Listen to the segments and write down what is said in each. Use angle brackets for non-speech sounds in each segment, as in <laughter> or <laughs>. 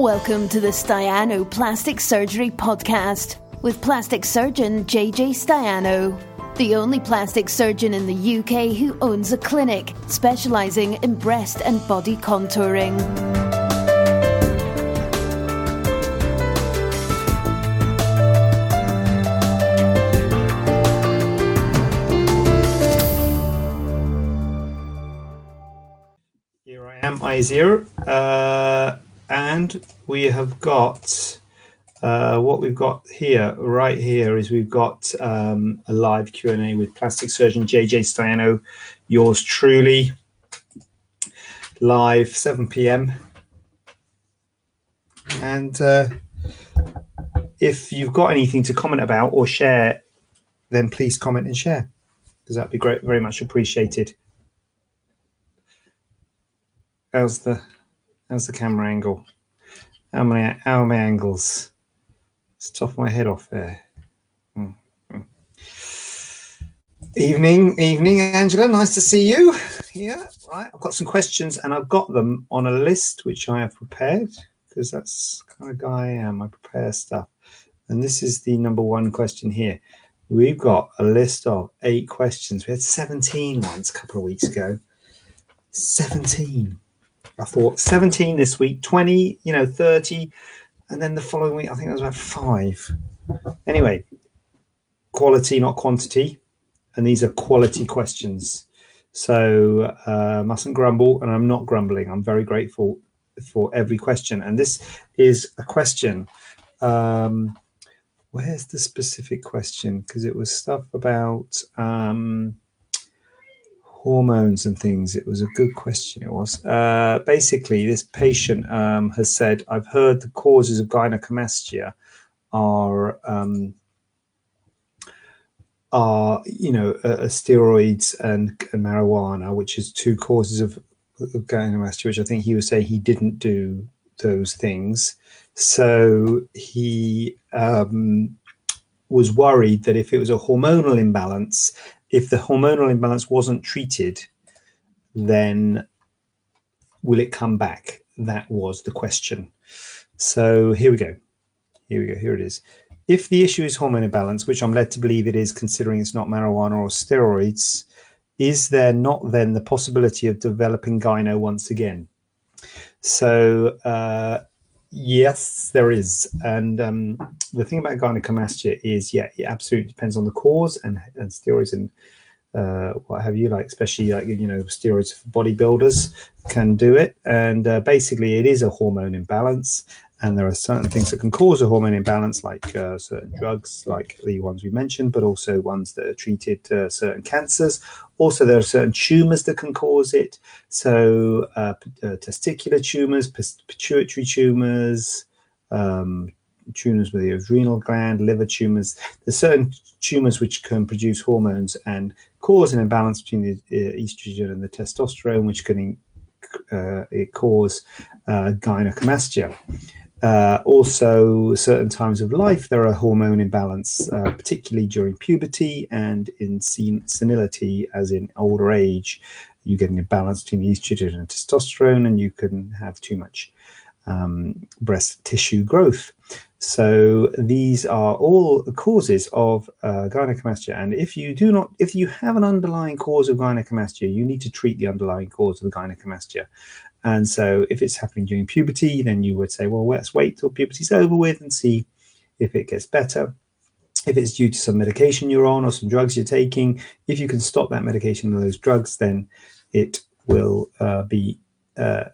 Welcome to the Staiano Plastic Surgery Podcast with plastic surgeon JJ Staiano, the only plastic surgeon in the UK who owns a clinic specialising in breast and body contouring. Here I am, I zero, uh, and we have got uh, what we've got here. Right here is we've got um, a live Q and A with plastic surgeon JJ Staiano, yours truly, live 7 p.m. And uh, if you've got anything to comment about or share, then please comment and share, because that'd be great, very much appreciated. How's the how's the camera angle? How many how many angles? It's top of my head off there. Mm, mm. Evening, evening, Angela. Nice to see you. Yeah, right. I've got some questions and I've got them on a list which I have prepared because that's kind of guy I am. I prepare stuff. And this is the number one question here. We've got a list of eight questions. We had 17 once a couple of weeks ago. 17. I thought 17 this week, 20, you know, 30. And then the following week, I think it was about five. Anyway, quality, not quantity. And these are quality questions. So uh, mustn't grumble. And I'm not grumbling. I'm very grateful for every question. And this is a question. Um, where's the specific question? Because it was stuff about. Um, hormones and things. It was a good question. It was uh, basically this patient um, has said, "I've heard the causes of gynecomastia are um, are you know uh, steroids and, and, marijuana, which is two causes of, of gynecomastia. Which I think he was saying he didn't do those things, so he." Um, was worried that if it was a hormonal imbalance, if the hormonal imbalance wasn't treated, then will it come back? That was the question. So here we go. Here we go. Here it is. If the issue is hormone imbalance, which I'm led to believe it is, considering it's not marijuana or steroids, is there not then the possibility of developing gyno once again? So uh, Yes, there is. And um, the thing about gynecomastia is, yeah, it absolutely depends on the cause and, and steroids and uh, what have you, like, especially like, you know, steroids for bodybuilders can do it. And uh, basically, it is a hormone imbalance. And there are certain things that can cause a hormone imbalance, like uh, certain drugs, like the ones we mentioned, but also ones that are treated uh, certain cancers. Also, there are certain tumors that can cause it. So, uh, uh testicular tumors, pituitary tumors, um, tumors with the adrenal gland, liver tumors. There's certain tumors which can produce hormones and cause an imbalance between the uh, estrogen and the testosterone, which can uh, cause uh, gynecomastia. Uh, also, certain times of life, there are hormone imbalance, uh, particularly during puberty and in sen- senility, as in older age. You get an imbalance between estrogen and testosterone, and you can have too much um, breast tissue growth. So these are all causes of uh, gynecomastia. And if you do not, if you have an underlying cause of gynecomastia, you need to treat the underlying cause of the gynecomastia. And so if it's happening during puberty, then you would say, well, let's wait till puberty's over with and see if it gets better. If it's due to some medication you're on or some drugs you're taking, if you can stop that medication and those drugs, then it will uh, be uh,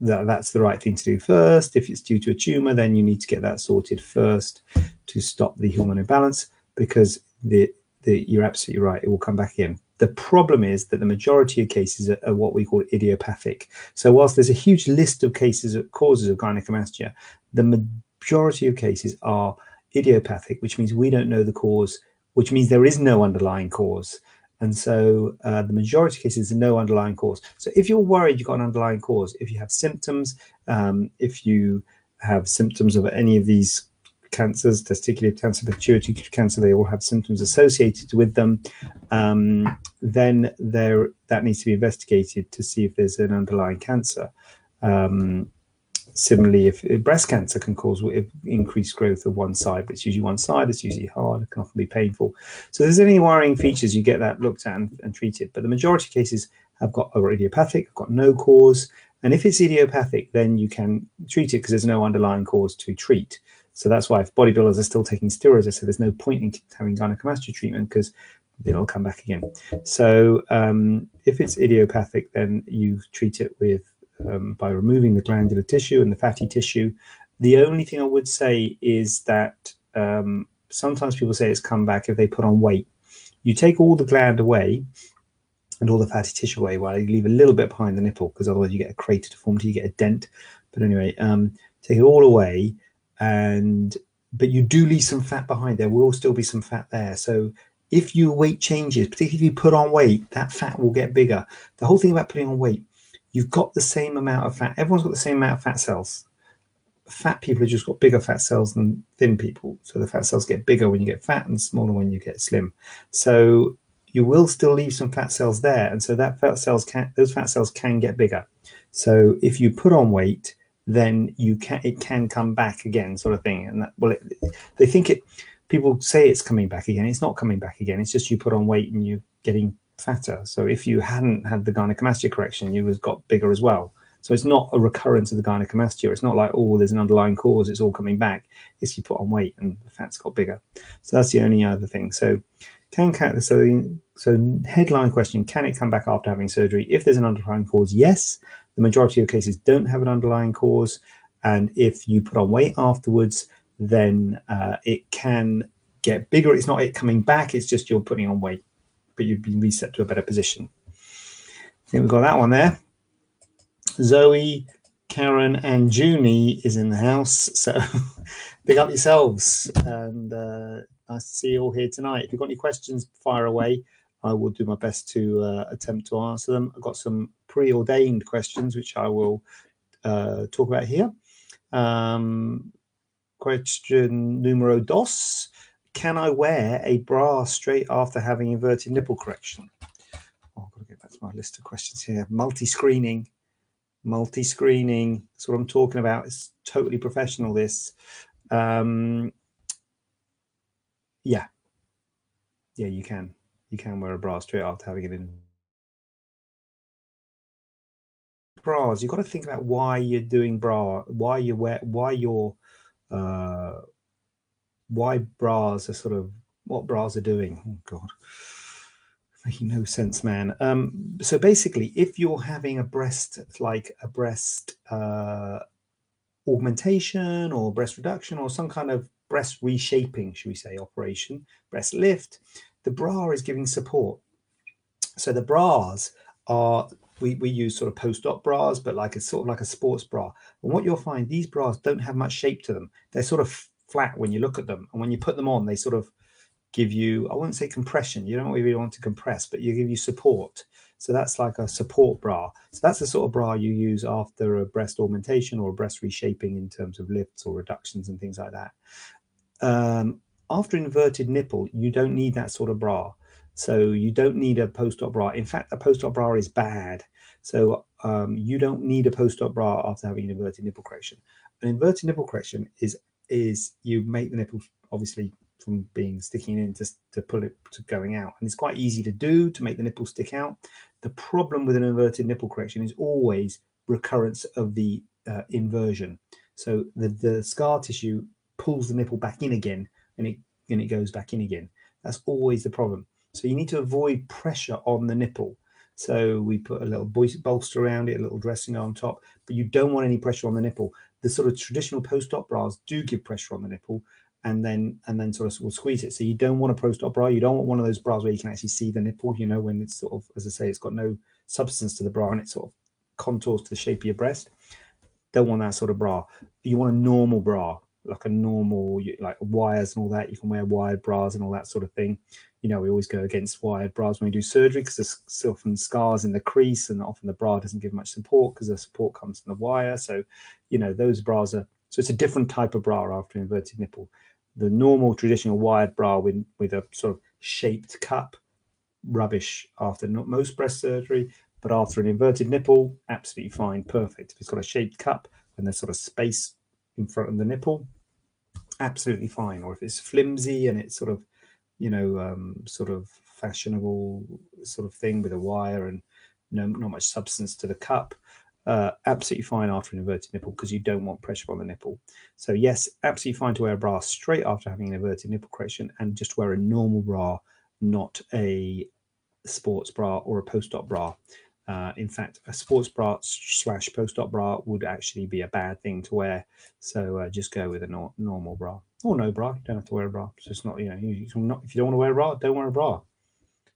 that that's the right thing to do first. If it's due to a tumor, then you need to get that sorted first to stop the hormone imbalance because the, the you're absolutely right, it will come back in. The problem is that the majority of cases are, are, what we call idiopathic. So, whilst there's a huge list of cases of causes of gynecomastia, the majority of cases are idiopathic, which means we don't know the cause, which means there is no underlying cause. And so, uh, the majority of cases, no underlying cause. So, if you're worried you've got an underlying cause, if you have symptoms, um, if you have symptoms of any of these cancers, testicular cancer, pituitary cancer, they all have symptoms associated with them, um, then there that needs to be investigated to see if there's an underlying cancer. Um, similarly, if, if, breast cancer can cause increased growth of one side, but it's usually one side, it's usually hard, it can often be painful. So, if there's any worrying features, you get that looked at and, and treated. But the majority of cases have got are idiopathic, have got no cause. And if it's idiopathic, then you can treat it because there's no underlying cause to treat. So that's why if bodybuilders are still taking steroids, I said there's no point in having gynecomastia treatment because it'll come back again. So um, if it's idiopathic, then you treat it with um, by removing the glandular tissue and the fatty tissue. The only thing I would say is that um, sometimes people say it's come back if they put on weight. You take all the gland away and all the fatty tissue away while you leave a little bit behind the nipple because otherwise you get a crater deformity, you get a dent. But anyway, um, take it all away and but you do leave some fat behind. There will still be some fat there. So if your weight changes, particularly if you put on weight, that fat will get bigger. The whole thing about putting on weight, you've got the same amount of fat. Everyone's got the same amount of fat cells. Fat people have just got bigger fat cells than thin people. So the fat cells get bigger when you get fat and smaller when you get slim. So you will still leave some fat cells there. And so that fat cells can those fat cells can get bigger. So if you put on weight, then you can it can come back again, sort of thing. And that well, it, they think it. People say it's coming back again. It's not coming back again. It's just you put on weight and you're getting fatter. So if you hadn't had the gynecomastia correction, you have got bigger as well. So it's not a recurrence of the gynecomastia. It's not like oh, there's an underlying cause. It's all coming back. It's you put on weight and the fat's got bigger. So that's the only other thing. So can so so headline question: Can it come back after having surgery? If there's an underlying cause, yes. The majority of cases don't have an underlying cause. And if you put on weight afterwards, then uh, it can get bigger. It's not it coming back, it's just you're putting on weight, but you've been reset to a better position. I think we've got that one there. Zoe, Karen, and Junie is in the house. So <laughs> big up yourselves. And uh, nice to see you all here tonight. If you've got any questions, fire away. I will do my best to uh, attempt to answer them. I've got some preordained questions, which I will uh, talk about here. Um, question numero dos Can I wear a bra straight after having inverted nipple correction? Oh, I've got to get back to my list of questions here. Multi screening. Multi screening. That's what I'm talking about. It's totally professional, this. Um, yeah. Yeah, you can you can wear a bra straight after having it in. Bras, you've got to think about why you're doing bra, why you wear, why you're, uh, why bras are sort of what bras are doing. Oh God, making no sense, man. Um, so basically, if you're having a breast, like a breast uh, augmentation or breast reduction or some kind of breast reshaping, should we say, operation, breast lift, the bra is giving support. So the bras are we, we use sort of post-op bras, but like it's sort of like a sports bra. And what you'll find, these bras don't have much shape to them. They're sort of flat when you look at them. And when you put them on, they sort of give you, I wouldn't say compression. You don't really want to compress, but you give you support. So that's like a support bra. So that's the sort of bra you use after a breast augmentation or a breast reshaping in terms of lifts or reductions and things like that. Um, after inverted nipple, you don't need that sort of bra. So you don't need a post-op bra. In fact, a post-op bra is bad. So um, you don't need a post-op bra after having an inverted nipple correction. An inverted nipple correction is is you make the nipple obviously from being sticking in to, to pull it to going out. And it's quite easy to do to make the nipple stick out. The problem with an inverted nipple correction is always recurrence of the uh, inversion. So the, the scar tissue pulls the nipple back in again and it and it goes back in again. That's always the problem. So you need to avoid pressure on the nipple. So we put a little bolster around it, a little dressing on top, but you don't want any pressure on the nipple. The sort of traditional post-op bras do give pressure on the nipple, and then and then sort of will squeeze it. So you don't want a post-op bra. You don't want one of those bras where you can actually see the nipple. You know when it's sort of, as I say, it's got no substance to the bra and it sort of contours to the shape of your breast. Don't want that sort of bra. You want a normal bra like a normal like wires and all that. You can wear wired bras and all that sort of thing. You know, we always go against wired bras when we do surgery because there's often scars in the crease, and often the bra doesn't give much support because the support comes from the wire. So, you know, those bras are so it's a different type of bra after inverted nipple. The normal traditional wired bra with with a sort of shaped cup, rubbish after not most breast surgery, but after an inverted nipple, absolutely fine, perfect. If it's got a shaped cup, and there's sort of space in front of the nipple, absolutely fine. Or if it's flimsy and it's sort of, you know, um, sort of fashionable sort of thing with a wire and no not much substance to the cup, uh, absolutely fine after an inverted nipple because you don't want pressure on the nipple. So yes, absolutely fine to wear a bra straight after having an inverted nipple correction and just wear a normal bra, not a sports bra or a post-op bra. Uh, in fact, a sports bra slash post-op bra would actually be a bad thing to wear. So uh, just go with a no- normal bra or no bra. You don't have to wear a bra. So It's not, you know, you, not, if you don't want to wear a bra, don't wear a bra.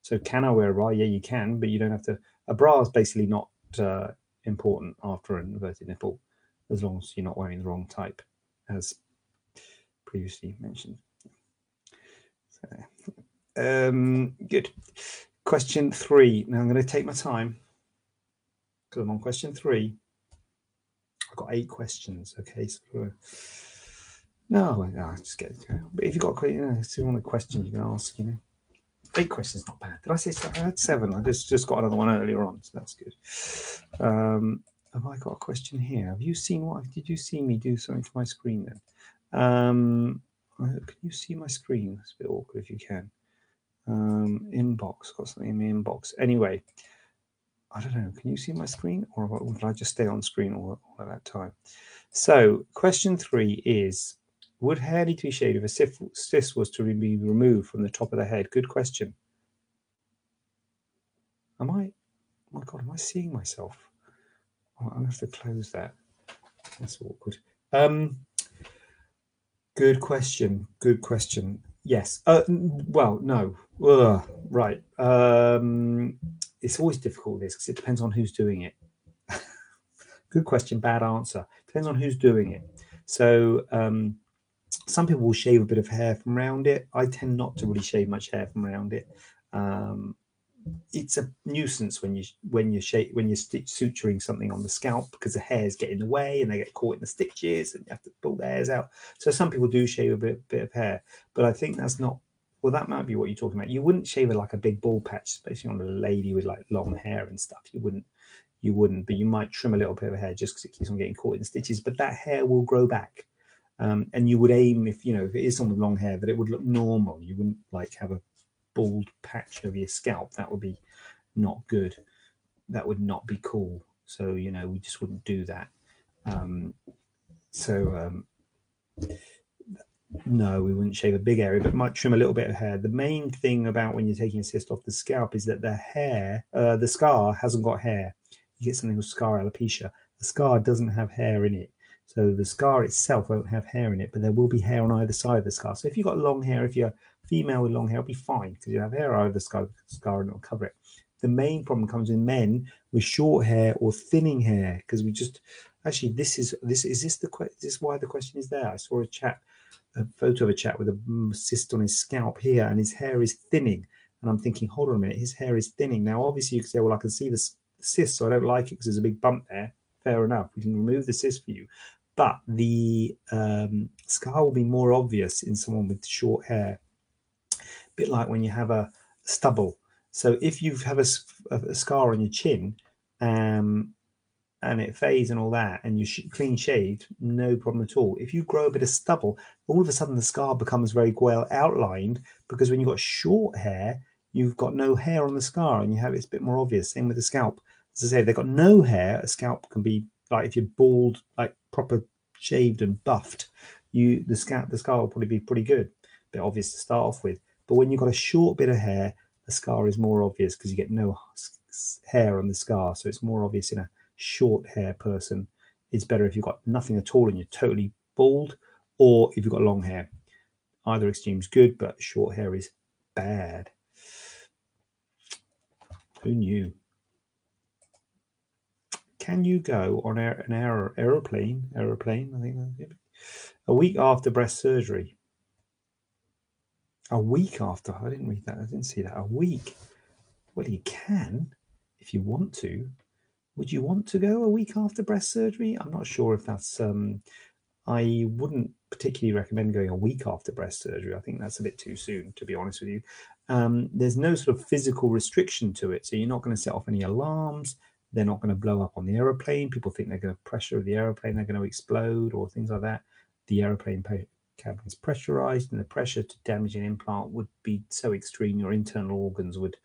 So can I wear a bra? Yeah, you can, but you don't have to. A bra is basically not uh, important after an inverted nipple, as long as you're not wearing the wrong type, as previously mentioned. So, um, good. Question three. Now I'm going to take my time I'm on question three. I've got eight questions. Okay, so uh, no, no, just get it. But if you've got you know, if you want a question, you can ask. You know, eight questions not bad. Did I say seven? I had seven? I just just got another one earlier on, so that's good. Um, have I got a question here? Have you seen what? Did you see me do something to my screen then? Um, can you see my screen? It's a bit awkward if you can. Um, inbox, got something in my inbox. Anyway, I don't know. Can you see my screen, or would I just stay on screen all, all at that time? So, question three is: Would hair need to be shaved if a cyst was to be removed from the top of the head? Good question. Am I? Oh my God, am I seeing myself? Oh, I'm gonna have to close that. That's awkward. Um, good question. Good question. Yes. Uh, well, no. Ugh, right. Um, it's always difficult this because it depends on who's doing it. <laughs> Good question, bad answer. Depends on who's doing it. So um, some people will shave a bit of hair from around it. I tend not to really shave much hair from around it. Um, it's a nuisance when you when you shape when you're suturing something on the scalp because the hairs get in the way and they get caught in the stitches and you have to pull the hairs out. So some people do shave a bit bit of hair, but I think that's not. Well, that might be what you're talking about. You wouldn't shave it like a big bald patch, especially on a lady with like long hair and stuff. You wouldn't, you wouldn't. But you might trim a little bit of hair just because it keeps on getting caught in stitches. But that hair will grow back, um, and you would aim if you know if it is someone with long hair that it would look normal. You wouldn't like have a bald patch over your scalp. That would be not good. That would not be cool. So you know, we just wouldn't do that. Um, so um, no, we wouldn't shave a big area, but might trim a little bit of hair. The main thing about when you're taking a cyst off the scalp is that the hair, uh, the scar hasn't got hair. You get something called scar alopecia. The scar doesn't have hair in it. So the scar itself won't have hair in it, but there will be hair on either side of the scar. So if you've got long hair, if you're female with long hair, it'll be fine because you have hair over the scar, scar and it'll cover it. The main problem comes in men with short hair or thinning hair because we just actually this is this is this the is this why the question is there? I saw a chat, a photo of a chat with a cyst on his scalp here, and his hair is thinning. And I'm thinking, hold on a minute, his hair is thinning. Now, obviously, you can say, well, I can see the cyst, so I don't like it because there's a big bump there. Fair enough. We can remove the cyst for you but the um, scar will be more obvious in someone with short hair. A bit like when you have a stubble. So if you have a, a scar on your chin um, and it fades and all that, and you're sh- clean shaved, no problem at all. If you grow a bit of stubble, all of a sudden the scar becomes very well outlined because when you've got short hair, you've got no hair on the scar and you have it's a bit more obvious. Same with the scalp. As I say, if they've got no hair. A scalp can be like if you're bald, like proper shaved and buffed, you the scalp the scar will probably be pretty good. Bit obvious to start off with. But when you've got a short bit of hair, the scar is more obvious because you get no hair on the scar. So it's more obvious in a short hair person. It's better if you've got nothing at all and you're totally bald, or if you've got long hair. Either extreme is good, but short hair is bad. Who knew? can you go on an aer- aeroplane? Aeroplane, I think. A week after breast surgery. A week after, I didn't read that. I didn't see that. A week. Well, you can if you want to. Would you want to go a week after breast surgery? I'm not sure if that's. Um, I wouldn't particularly recommend going a week after breast surgery. I think that's a bit too soon, to be honest with you. Um, there's no sort of physical restriction to it, so you're not going to set off any alarms they're not going to blow up on the aeroplane. People think they're going to pressure the aeroplane, they're going to explode or things like that. The aeroplane cabin is pressurized, and the pressure to damage an implant would be so extreme, your internal organs would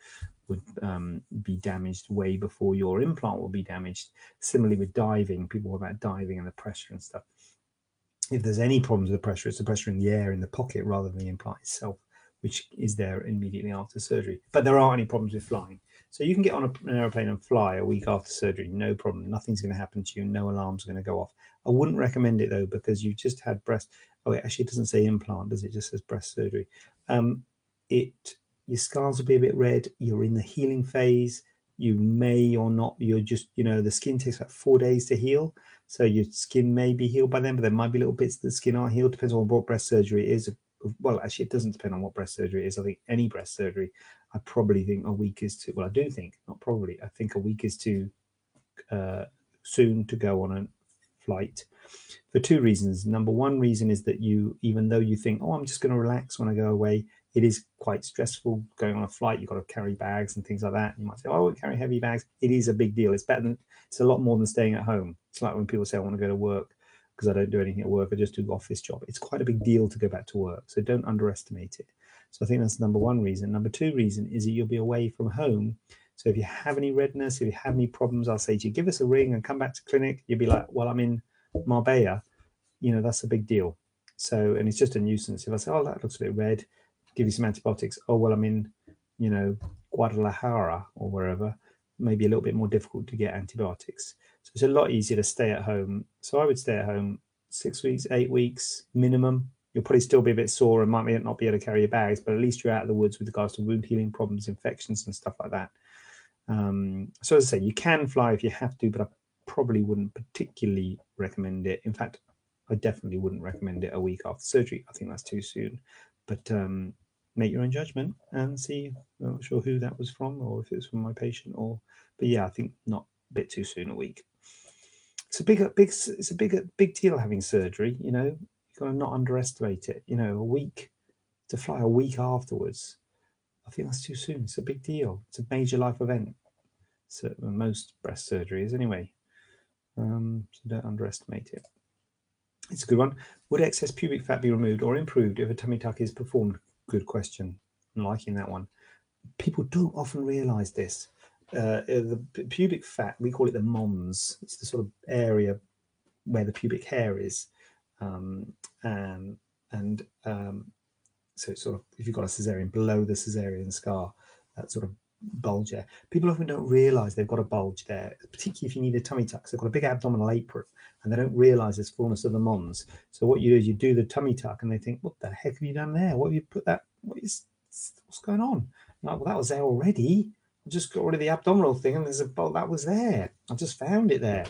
would um, be damaged way before your implant will be damaged. Similarly with diving, people about diving and the pressure and stuff. If there's any problems with the pressure, it's the pressure in the air in the pocket rather than the implant itself, which is there immediately after surgery. But there aren't any problems with flying. So you can get on an airplane and fly a week after surgery, no problem. Nothing's going to happen to you. No alarm's are going to go off. I wouldn't recommend it though because you just had breast. Oh, it actually doesn't say implant, does it? it just says breast surgery. Um, it your scars will be a bit red. You're in the healing phase. You may or not. You're just you know the skin takes about four days to heal, so your skin may be healed by then, but there might be little bits of the skin aren't healed. Depends on what breast surgery is well, actually, it doesn't depend on what breast surgery is. I think any breast surgery, I probably think a week is too. Well, I do think not probably. I think a week is too uh, soon to go on a flight for two reasons. Number one reason is that you, even though you think, oh, I'm just going to relax when I go away, it is quite stressful going on a flight. You've got to carry bags and things like that. You might say, oh, I won't carry heavy bags. It is a big deal. It's better than it's a lot more than staying at home. It's like when people say, I want to go to work because I don't do anything at work. I just do office job. It's quite a big deal to go back to work. So don't underestimate it. So I think that's number one reason. Number two reason is that you'll be away from home. So if you have any redness, if you have any problems, I'll say to you, give us a ring and come back to clinic. You'll be like, well, I'm in Marbella. You know, that's a big deal. So, and it's just a nuisance. If I say, oh, that looks a bit red, give you some antibiotics. Oh, well, I'm in, you know, Guadalajara or wherever, maybe a little bit more difficult to get antibiotics. So it's a lot easier to stay at home. So I would stay at home six weeks, eight weeks minimum. You'll probably still be a bit sore and might not be able to carry your bags, but at least you're out of the woods with regards to wound healing problems, infections, and stuff like that. Um, so as I say, you can fly if you have to, but I probably wouldn't particularly recommend it. In fact, I definitely wouldn't recommend it a week after surgery. I think that's too soon. But um, make your own judgment and see. I'm not sure who that was from, or if it was from my patient, or but yeah, I think not a bit too soon a week it's a big, big, it's a big, big deal having surgery. You know, you've got to not underestimate it. You know, a week to fly a week afterwards. I think that's too soon. It's a big deal. It's a major life event. So most breast surgeries, anyway. Um, so don't underestimate it. It's a good one. Would excess pubic fat be removed or improved if a tummy tuck is performed? Good question. I'm liking that one. People don't often realize this uh, the pubic fat, we call it the mons. It's the sort of area where the pubic hair is. Um, and and um, so sort of, if you've got a cesarean, below the cesarean scar, that sort of bulge there. People often don't realize they've got a bulge there, particularly if you need a tummy tuck. So they've got a big abdominal apron and they don't realize there's fullness of the mons. So what you do is you do the tummy tuck and they think, what the heck have you done there? What have you put that? What is, what's going on? Like, well, that was there already I just got rid of the abdominal thing and there's a bolt that was there. I just found it there.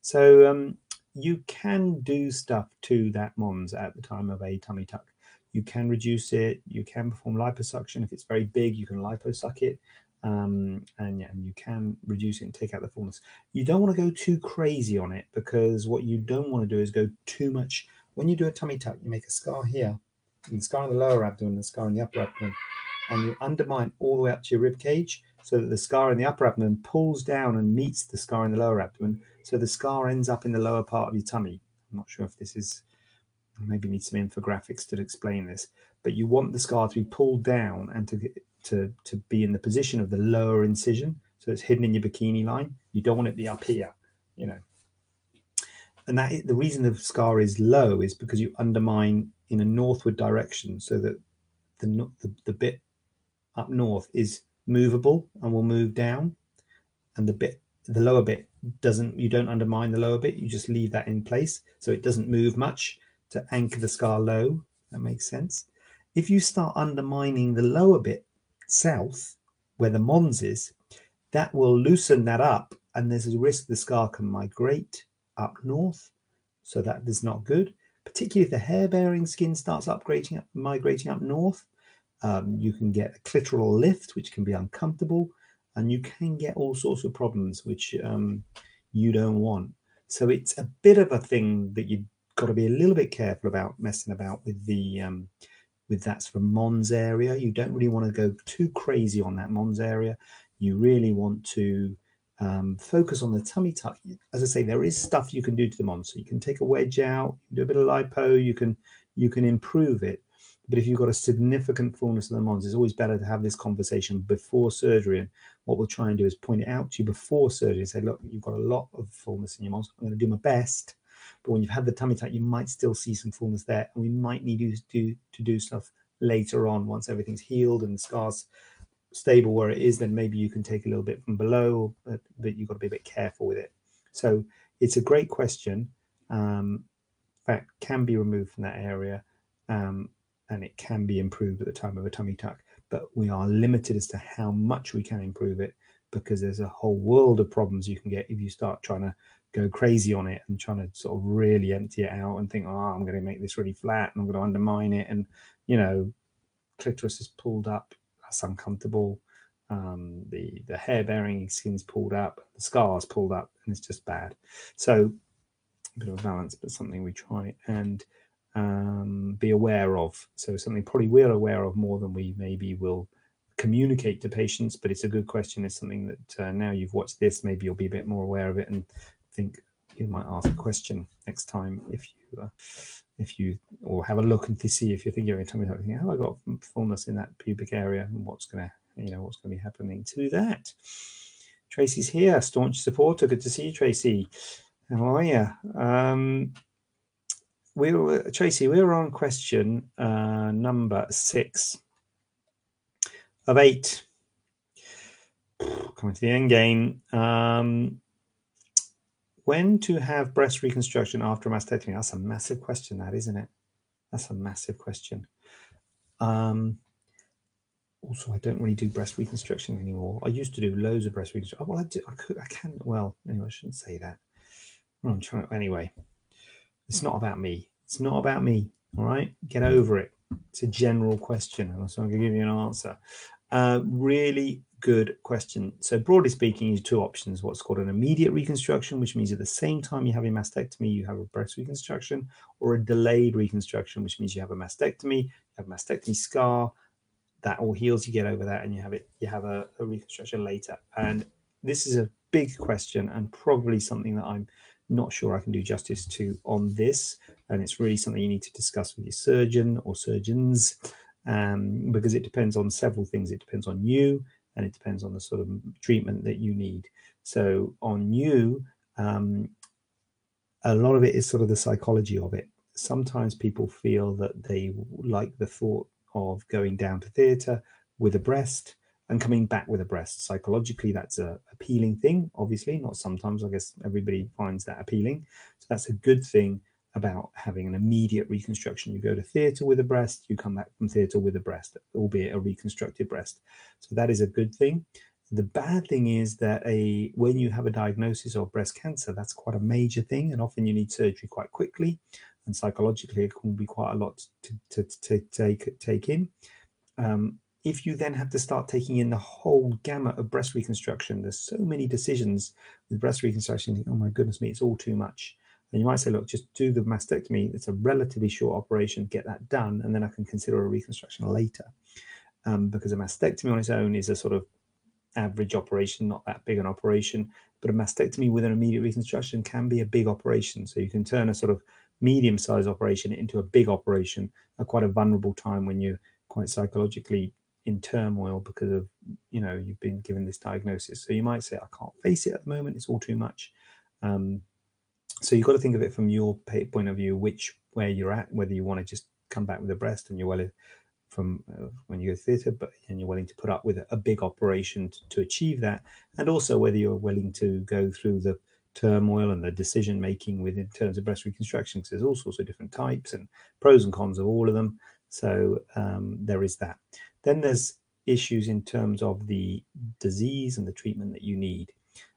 So um, you can do stuff to that mons at the time of a tummy tuck. You can reduce it. You can perform liposuction. If it's very big, you can liposuck it. Um, and, yeah, and you can reduce it and take out the fullness. You don't want to go too crazy on it because what you don't want to do is go too much. When you do a tummy tuck, you make a scar here, and the scar in the lower abdomen, and the scar in the upper abdomen, and you undermine all the way up to your rib cage so that the scar in the upper abdomen pulls down and meets the scar in the lower abdomen. So the scar ends up in the lower part of your tummy. I'm not sure if this is, maybe need some infographics to explain this, but you want the scar to be pulled down and to, to, to be in the position of the lower incision. So it's hidden in your bikini line. You don't want it to be up here, you know. And that the reason the scar is low is because you undermine in a northward direction so that the, the, the bit up north is movable and will move down and the bit the lower bit doesn't you don't undermine the lower bit you just leave that in place so it doesn't move much to anchor the scar low. That makes sense. If you start undermining the lower bit south where the mons is that will loosen that up and there's a risk the scar can migrate up north. So that is not good. Particularly if the hair bearing skin starts upgrading up migrating up north um, you can get a clitoral lift, which can be uncomfortable, and you can get all sorts of problems which um, you don't want. So it's a bit of a thing that you've got to be a little bit careful about messing about with the um, with that sort of Mons area. You don't really want to go too crazy on that Mons area. You really want to um, focus on the tummy tuck. As I say, there is stuff you can do to the Mons. So you can take a wedge out, do a bit of lipo, you can you can improve it. But if you've got a significant fullness of the mons, it's always better to have this conversation before surgery. And what we'll try and do is point it out to you before surgery and say, look, you've got a lot of fullness in your mons. I'm going to do my best. But when you've had the tummy tuck, you might still see some fullness there. And we might need you to do, to do stuff later on once everything's healed and the scars stable where it is, then maybe you can take a little bit from below, but, but you've got to be a bit careful with it. So it's a great question. Um, can be removed from that area um, and it can be improved at the time of a tummy tuck, but we are limited as to how much we can improve it because there's a whole world of problems you can get if you start trying to go crazy on it and trying to sort of really empty it out and think, oh, I'm going to make this really flat and I'm going to undermine it. And, you know, clitoris is pulled up that's uncomfortable. Um, the the hair bearing skin's pulled up, the scars pulled up, and it's just bad. So a bit of a balance, but something we try and um, be aware of. So something probably we're aware of more than we maybe will communicate to patients. But it's a good question. It's something that uh, now you've watched this, maybe you'll be a bit more aware of it and think you might ask a question next time if you uh, if you or have a look and to see if you're thinking of thinking, oh, I got fullness in that pubic area, and what's gonna you know what's gonna be happening to that. Tracy's here, staunch supporter. Good to see you, Tracy. How are you? Um, we were Tracy. We were on question uh, number six of eight. Coming to the end game. Um, when to have breast reconstruction after mastectomy? That's a massive question, that isn't it? That's a massive question. Um, also, I don't really do breast reconstruction anymore. I used to do loads of breast reconstruction. Oh, well, I do. I could. I can. Well, anyway, I shouldn't say that. Well, I'm trying. To, anyway, it's not about me. It's not about me. All right, get over it. It's a general question, and so I'm going to give you an answer. Really good question. So, broadly speaking, you have two options what's called an immediate reconstruction, which means at the same time you have a mastectomy, you have a breast reconstruction, or a delayed reconstruction, which means you have a mastectomy, you have a mastectomy scar, that all heals, you get over that, and you have it, you have a, a reconstruction later. And this is a big question and probably something that I'm not sure I can do justice to on this. And it's really something you need to discuss with your surgeon or surgeons um, because it depends on several things. It depends on you, and it depends on the sort of treatment that you need. So on you, um, a lot of it is sort of the psychology of it. Sometimes people feel that they like the thought of going down to theatre with a breast and coming back with a breast. Psychologically, that's a appealing thing. Obviously, not sometimes. I guess everybody finds that appealing. So that's a good thing about having an immediate reconstruction. You go to theatre with a breast, you come back from theatre with a breast, albeit a reconstructed breast. So that is a good thing. The bad thing is that a when you have a diagnosis of breast cancer, that's quite a major thing, and often you need surgery quite quickly, and psychologically it can be quite a lot to, to, to take take in. Um, if you then have to start taking in the whole gamut of breast reconstruction, there's so many decisions with breast reconstruction. Oh my goodness me, it's all too much. And you might say, look, just do the mastectomy. It's a relatively short operation, get that done, and then I can consider a reconstruction later. Um, because a mastectomy on its own is a sort of average operation, not that big an operation. But a mastectomy with an immediate reconstruction can be a big operation. So you can turn a sort of medium sized operation into a big operation at quite a vulnerable time when you're quite psychologically in turmoil because of, you know, you've been given this diagnosis. So you might say, I can't face it at the moment, it's all too much. Um, so you've got to think of it from your point of view, which where you're at, whether you want to just come back with a breast and you're well from uh, when you go to theatre, but and you're willing to put up with a, a big operation to, to, achieve that, and also whether you're willing to go through the turmoil and the decision making with in terms of breast reconstruction, because there's all sorts of different types and pros and cons of all of them. So um, there is that. Then there's issues in terms of the disease and the treatment that you need.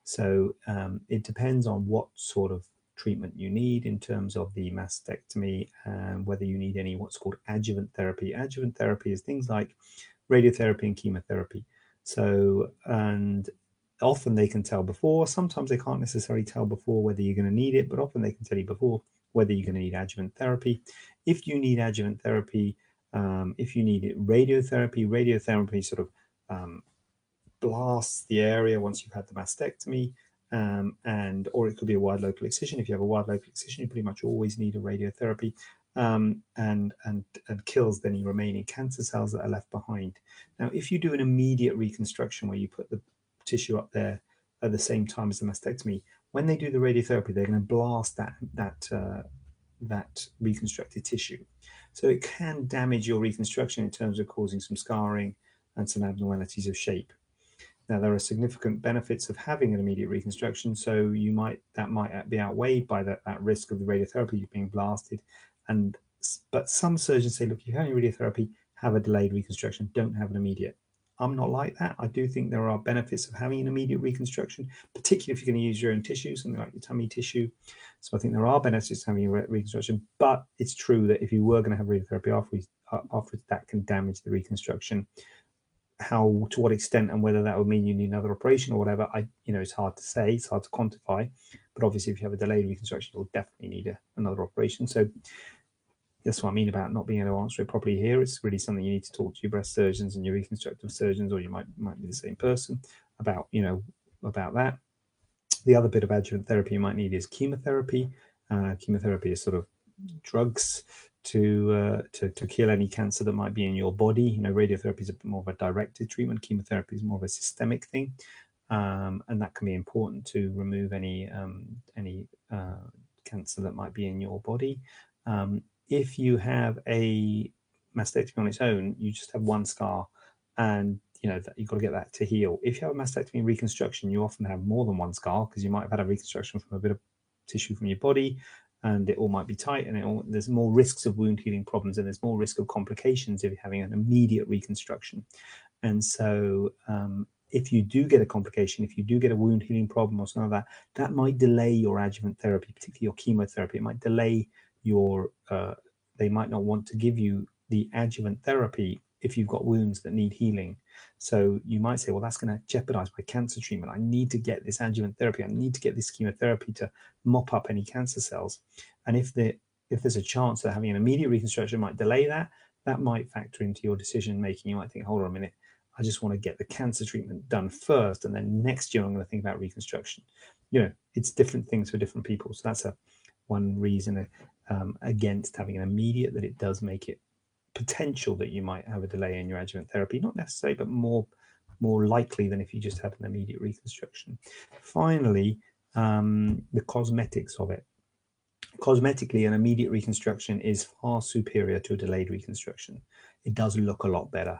So um, it depends on what sort of treatment you need in terms of the mastectomy and whether you need any what's called adjuvant therapy. Adjuvant therapy is things like radiotherapy and chemotherapy. So, and often they can tell before, sometimes they can't necessarily tell before whether you're going to need it, but often they can tell you before whether you're going to need adjuvant therapy. If you need adjuvant therapy, um, if you need radiotherapy, radiotherapy sort of um, blasts the area once you've had the mastectomy. Um, and or it could be a wide local excision. If you have a wide local excision, you pretty much always need a radiotherapy, um, and and and kills any remaining cancer cells that are left behind. Now, if you do an immediate reconstruction where you put the tissue up there at the same time as the mastectomy, when they do the radiotherapy, they're going to blast that that uh, that reconstructed tissue. So it can damage your reconstruction in terms of causing some scarring and some abnormalities of shape. Now there are significant benefits of having an immediate reconstruction, so you might that might be outweighed by that, that risk of the radiotherapy being blasted. And but some surgeons say, look, if you have radiotherapy, have a delayed reconstruction, don't have an immediate. I'm not like that. I do think there are benefits of having an immediate reconstruction, particularly if you're going to use your own tissue, something like your tummy tissue. So I think there are benefits to having a reconstruction, but it's true that if you were going to have radiotherapy afterwards, uh, afterwards that can damage the reconstruction. How, to what extent, and whether that would mean you need another operation or whatever, I, you know, it's hard to say. It's hard to quantify. But obviously, if you have a delayed reconstruction, you'll definitely need a, another operation. So that's what I mean about not being able to answer it properly here. It's really something you need to talk to your breast surgeons and your reconstructive surgeons, or you might might be the same person about you know about that. The other bit of adjuvant therapy you might need is chemotherapy. Uh, chemotherapy is sort of drugs to, uh, to to kill any cancer that might be in your body. You know, radiotherapy is a bit more of a directed treatment. Chemotherapy is more of a systemic thing, um, and that can be important to remove any um, any uh, cancer that might be in your body. Um, if you have a mastectomy on its own, you just have one scar, and you know that you've got to get that to heal. If you have a mastectomy reconstruction, you often have more than one scar because you might have had a reconstruction from a bit of tissue from your body, and it all might be tight, and all, there's more risks of wound healing problems, and there's more risk of complications if you're having an immediate reconstruction. And so, um, if you do get a complication, if you do get a wound healing problem or something like that, that might delay your adjuvant therapy, particularly your chemotherapy. It might delay your uh, they might not want to give you the adjuvant therapy if you've got wounds that need healing. So you might say, well, that's going to jeopardize my cancer treatment. I need to get this adjuvant therapy. I need to get this chemotherapy to mop up any cancer cells. And if the if there's a chance that having an immediate reconstruction might delay that, that might factor into your decision making. You might think, hold on a minute, I just want to get the cancer treatment done first, and then next year I'm going to think about reconstruction. You know, it's different things for different people. So that's a one reason um, against having an immediate that it does make it potential that you might have a delay in your adjuvant therapy not necessarily but more more likely than if you just had an immediate reconstruction. Finally um, the cosmetics of it. Cosmetically an immediate reconstruction is far superior to a delayed reconstruction. It does look a lot better.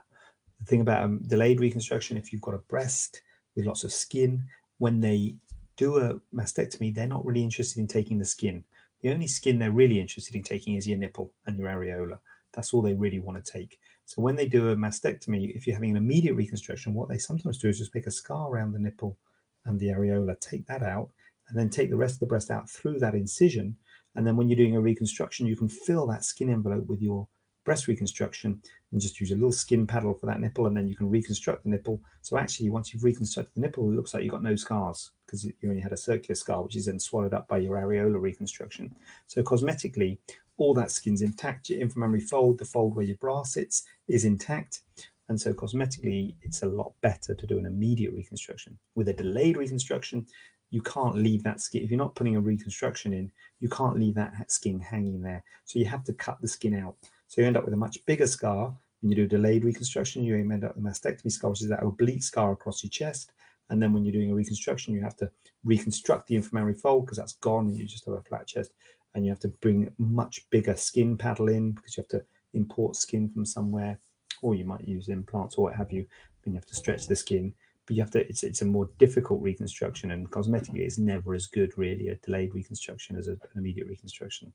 The thing about a delayed reconstruction if you've got a breast with lots of skin when they do a mastectomy they're not really interested in taking the skin. The only skin they're really interested in taking is your nipple and your areola. That's all they really want to take. So when they do a mastectomy, if you're having an immediate reconstruction, what they sometimes do is just make a scar around the nipple and the areola, take that out, and then take the rest of the breast out through that incision. And then when you're doing a reconstruction, you can fill that skin envelope with your breast reconstruction and just use a little skin paddle for that nipple and then you can reconstruct the nipple. So actually, once you've reconstructed the nipple, it looks like you've got no scars because you only had a circular scar, which is then swallowed up by your areola reconstruction. So cosmetically, all that skin's intact. Your inframammary fold, the fold where your bra sits, is intact. And so cosmetically, it's a lot better to do an immediate reconstruction. With a delayed reconstruction, you can't leave that skin. If you're not putting a reconstruction in, you can't leave that skin hanging there. So you have to cut the skin out. So you end up with a much bigger scar. When you do delayed reconstruction, you end up with a mastectomy scar, which is that oblique scar across your chest. And then when you're doing a reconstruction, you have to reconstruct the inframammary fold because that's gone and you just have a flat chest. And you have to bring much bigger skin paddle in because you have to import skin from somewhere, or you might use implants or what have you. And you have to stretch the skin. But you have to, it's, it's a more difficult reconstruction, and cosmetically, it's never as good, really, a delayed reconstruction as an immediate reconstruction.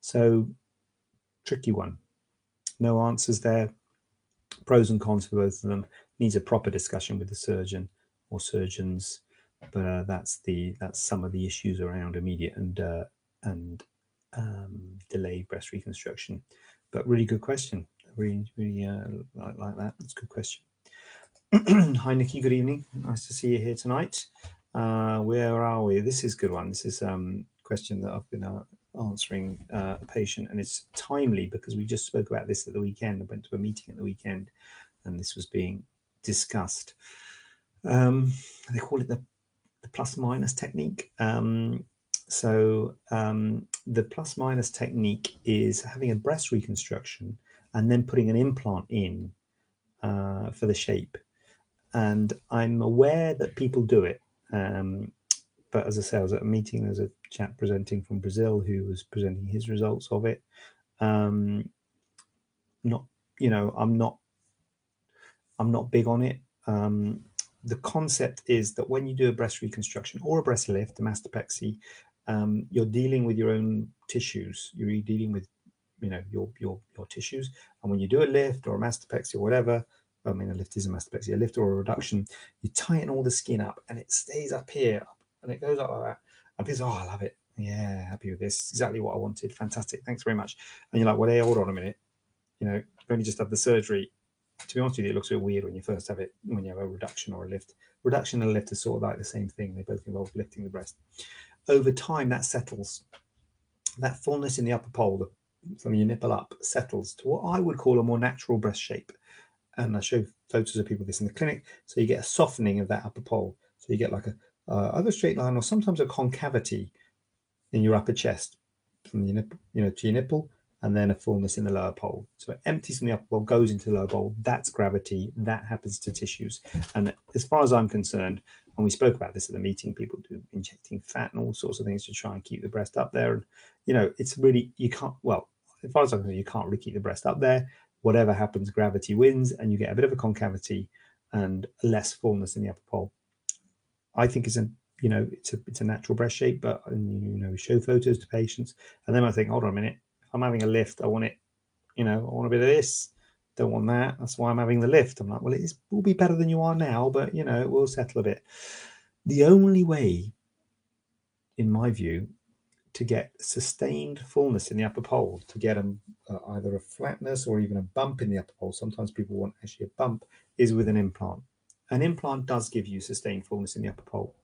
So, tricky one no answers there. Pros and cons for both of them. Needs a proper discussion with the surgeon or surgeons. But uh, that's the that's some of the issues around immediate and uh, and um, delayed breast reconstruction. But really good question. Really, really uh, like, like that. That's a good question. <clears throat> Hi, Nikki. Good evening. Nice to see you here tonight. Uh, where are we? This is good one. This is um question that I've been uh, answering uh, a patient, and it's timely because we just spoke about this at the weekend. I went to a meeting at the weekend, and this was being discussed. Um, they call it the, the plus minus technique. Um, so um, the plus minus technique is having a breast reconstruction and then putting an implant in uh, for the shape. And I'm aware that people do it. Um, but as I say, I was at a meeting. There's a chap presenting from Brazil who was presenting his results of it. Um, not, you know, I'm not, I'm not big on it. Um, the concept is that when you do a breast reconstruction or a breast lift, a mastopexy, um, you're dealing with your own tissues. You're dealing with, you know, your your your tissues. And when you do a lift or a mastopexy or whatever, I mean, a lift is a mastopexy, a lift or a reduction, you tighten all the skin up and it stays up here and it goes up like that. And people oh, I love it. Yeah, happy with this. Exactly what I wanted. Fantastic. Thanks very much. And you're like, well, hey, hold on a minute. You know, you've only just had the surgery. To be honest with you, it looks a bit weird when you first have it, when you have a reduction or a lift. Reduction and lift are sort of like the same thing. They both involve lifting the breast over time that settles. That fullness in the upper pole, from your nipple up, settles to what I would call a more natural breast shape. And I show photos of people this in the clinic. So you get a softening of that upper pole. So you get like a uh, either straight line or sometimes a concavity in your upper chest from your nipple, you know, to your nipple, and then a fullness in the lower pole. So it empties from the upper pole, goes into the lower pole. That's gravity. That happens to tissues. And as far as I'm concerned, and we spoke about this at the meeting people do injecting fat and all sorts of things to try and keep the breast up there. And you know it's really you can't well as far as i'm concerned you can't really keep the breast up there. Whatever happens gravity wins and you get a bit of a concavity and less fullness in the upper pole. I think it's a you know it's a it's a natural breast shape but you know we show photos to patients and then i think hold on a minute. If i'm having a lift i want it you know i want a bit of this don't want that. That's why I'm having the lift. I'm like, well, it will be better than you are now, but you know, it will settle a bit. The only way, in my view, to get sustained fullness in the upper pole, to get a, uh, either a flatness or even a bump in the upper pole, sometimes people want actually a bump, is with an implant. An implant does give you sustained fullness in the upper pole.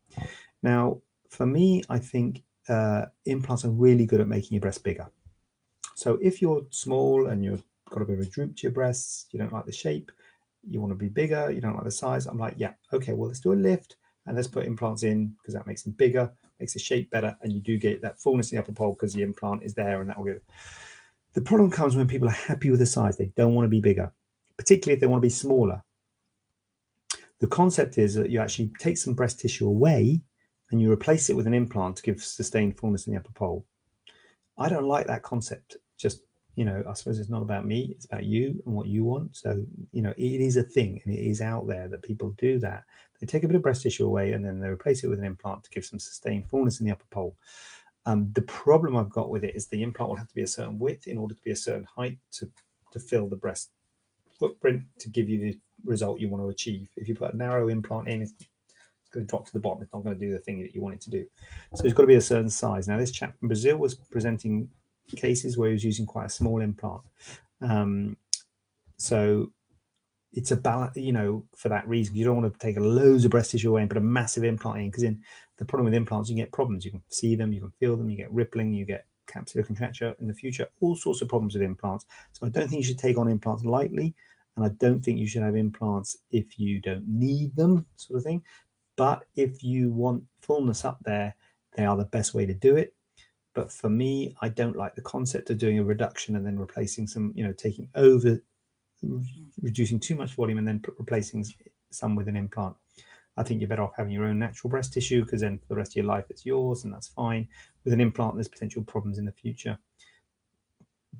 Now, for me, I think uh, implants are really good at making your breast bigger. So if you're small and you're got a bit of a droop to your breasts, you don't like the shape, you want to be bigger, you don't like the size. I'm like, yeah, okay, well, let's do a lift and let's put implants in because that makes them bigger, makes the shape better, and you do get that fullness in the upper pole because the implant is there and that will give. The problem comes when people are happy with the size, they don't want to be bigger, particularly if they want to be smaller. The concept is that you actually take some breast tissue away and you replace it with an implant to give sustained fullness in the upper pole. I don't like that concept just you know, I suppose it's not about me, it's about you and what you want. So, you know, it is a thing and it is out there that people do that. They take a bit of breast tissue away and then they replace it with an implant to give some sustained fullness in the upper pole. Um, the problem I've got with it is the implant will have to be a certain width in order to be a certain height to, to fill the breast footprint to give you the result you want to achieve. If you put a narrow implant in, it's, it's going to drop to the bottom. It's not going to do the thing that you want it to do. So it's got to be a certain size. Now, this chap from Brazil was presenting cases where he was using quite a small implant. Um, so it's a balance, you know, for that reason. You don't want to take loads of breast tissue away and put a massive implant in because in the problem with implants, you get problems. You can see them, you can feel them, you get rippling, you get capsular contracture in the future, all sorts of problems with implants. So I don't think you should take on implants lightly. And I don't think you should have implants if you don't need them, sort of thing. But if you want fullness up there, they are the best way to do it. But for me, I don't like the concept of doing a reduction and then replacing some, you know, taking over, reducing too much volume and then replacing some with an implant. I think you're better off having your own natural breast tissue because then for the rest of your life it's yours and that's fine. With an implant, there's potential problems in the future.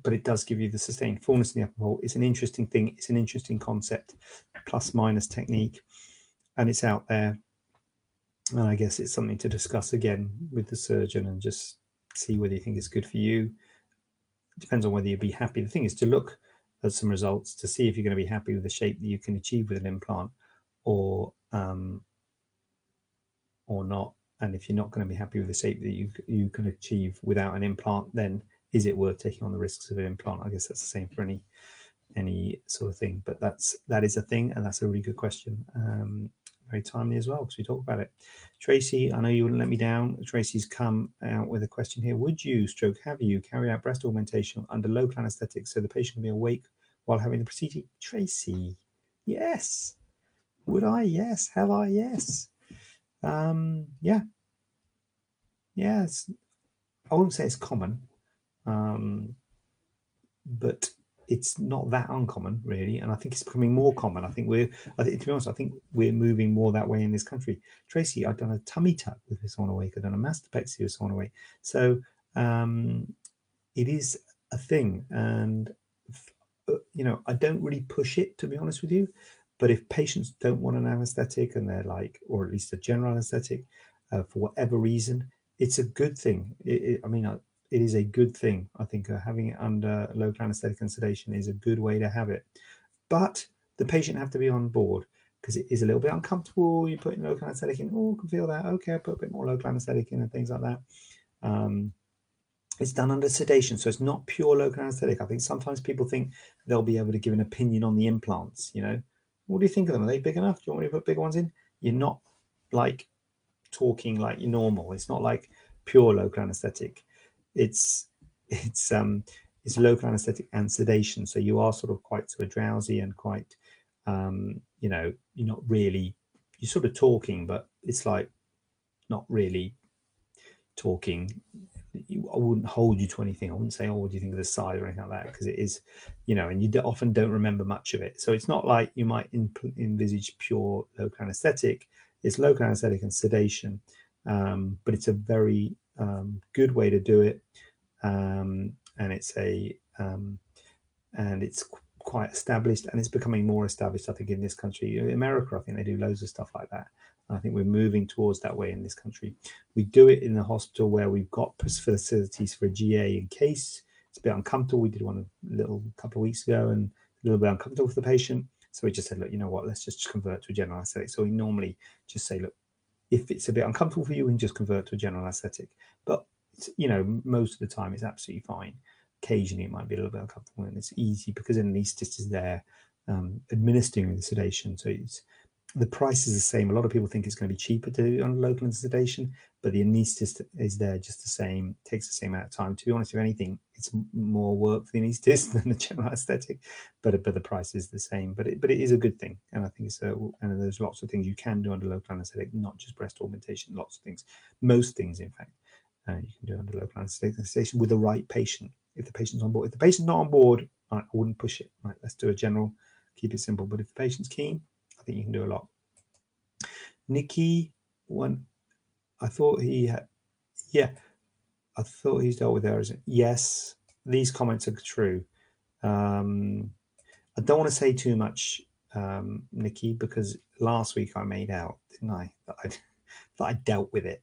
But it does give you the sustained fullness in the upper pole. It's an interesting thing. It's an interesting concept, plus minus technique, and it's out there. And I guess it's something to discuss again with the surgeon and just see whether you think it's good for you. It depends on whether you'd be happy. The thing is to look at some results to see if you're going to be happy with the shape that you can achieve with an implant or um, or not. And if you're not going to be happy with the shape that you you can achieve without an implant, then is it worth taking on the risks of an implant? I guess that's the same for any any sort of thing. But that's that is a thing, and that's a really good question. Um, very timely as well because we talk about it. Tracy, I know you wouldn't let me down. Tracy's come out with a question here. Would you, stroke, have you carry out breast augmentation under local anesthetic so the patient can be awake while having the procedure? Tracy, yes. Would I? Yes. Have I? Yes. Um, yeah. Yeah. I wouldn't say it's common, um, but it's not that uncommon, really. And I think it's becoming more common. I think we're, I think, to be honest, I think we're moving more that way in this country. Tracy, I've done a tummy tuck with someone awake. I've done a mastopexy with someone awake. So um, it is a thing. And, uh, you know, I don't really push it, to be honest with you. But if patients don't want an anesthetic and they're like, or at least a general anesthetic, uh, for whatever reason, it's a good thing. It, it, I mean, uh, it is a good thing. I think uh, having it under local anesthetic and sedation is a good way to have it. But the patient have to be on board because it is a little bit uncomfortable. You put in local anesthetic in, oh, I can feel that. Okay, I put a bit more local anesthetic in and things like that. Um, it's done under sedation, so it's not pure local anesthetic. I think sometimes people think they'll be able to give an opinion on the implants. You know, what do you think of them? Are they big enough? Do you want me to put bigger ones in? You're not like talking like you're normal. It's not like pure local anesthetic. It's it's um it's local anesthetic and sedation. So you are sort of quite sort of drowsy and quite um, you know, you're not really you're sort of talking, but it's like not really talking. I wouldn't hold you to anything. I wouldn't say, "Oh, what do you think of the side?" or anything like that, because it is, you know, and you often don't remember much of it. So it's not like you might envisage pure local anesthetic. It's local anesthetic and sedation, um, but it's a very um, good way to do it, um, and it's a um, and it's quite established, and it's becoming more established. I think in this country, America, I think they do loads of stuff like that. I think we're moving towards that way in this country. We do it in the hospital where we've got facilities for a GA in case it's a bit uncomfortable. We did one a little couple of weeks ago and a little bit uncomfortable for the patient. So we just said, look, you know what, let's just convert to a general anesthetic. So we normally just say, look, if it's a bit uncomfortable for you, we can just convert to a general anesthetic. But you know, most of the time it's absolutely fine. Occasionally it might be a little bit uncomfortable, and it's easy because an anaesthetist is there um, administering the sedation. So it's the price is the same. A lot of people think it's going to be cheaper to do on local sedation, but the anaesthetist is there just the same, takes the same amount of time. To be honest, if anything, it's more work for the anaesthetist <laughs> than the general anesthetic, but but the price is the same. But it but it is a good thing, and I think it's a, and there's lots of things you can do under local anesthetic, not just breast augmentation. Lots of things, most things, in fact, uh, you can do under local anesthetic with the right patient. If the patient's on board, if the patient's not on board, I wouldn't push it. Right, let's do a general, keep it simple. But if the patient's keen, I think you can do a lot. Nikki, one, I thought he had, yeah, I thought he's dealt with errors. Yes, these comments are true. Um, I don't want to say too much, um, Nikki, because last week I made out, didn't I, that, i <laughs> that I dealt with it.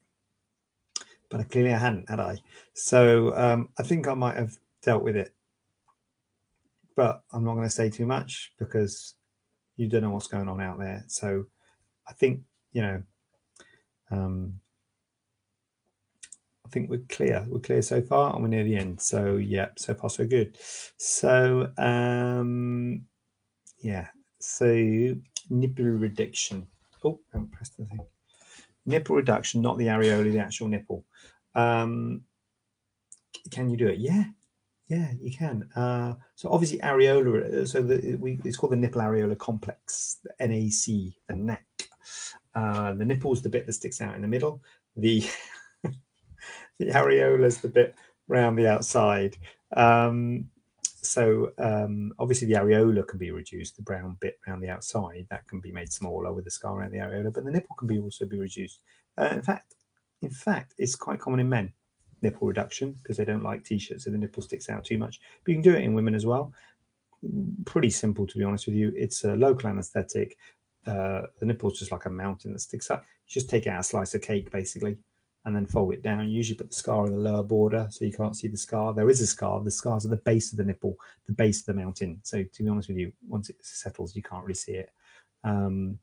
But I clearly I hadn't, had I? So um, I think I might have dealt with it. But I'm not going to say too much because you don't know what's going on out there. So I think you know, um, I think we're clear. We're clear so far, and we're near the end. So yeah, so far so good. So um, yeah, so nipple reduction. Oh, I haven't pressed the thing. Nipple reduction, not the areola, the actual nipple. Um, can you do it? Yeah, yeah, you can. Uh, so obviously areola. So the, we, it's called the nipple areola complex, the NAC, the neck. Uh, the nipple is the bit that sticks out in the middle. The <laughs> the areola is the bit round the outside. Um, so um, obviously the areola can be reduced, the brown bit around the outside that can be made smaller with the scar around the areola, but the nipple can be also be reduced. Uh, in fact, in fact, it's quite common in men nipple reduction because they don't like t-shirts, so the nipple sticks out too much. But you can do it in women as well. Pretty simple, to be honest with you. It's a local anaesthetic. Uh, the nipple is just like a mountain that sticks up. You just take out a slice of cake, basically, and then fold it down. You usually put the scar in the lower border so you can't see the scar. There is a scar. The scar's at the base of the nipple, the base of the mountain. So to be honest with you, once it settles, you can't really see it. Um,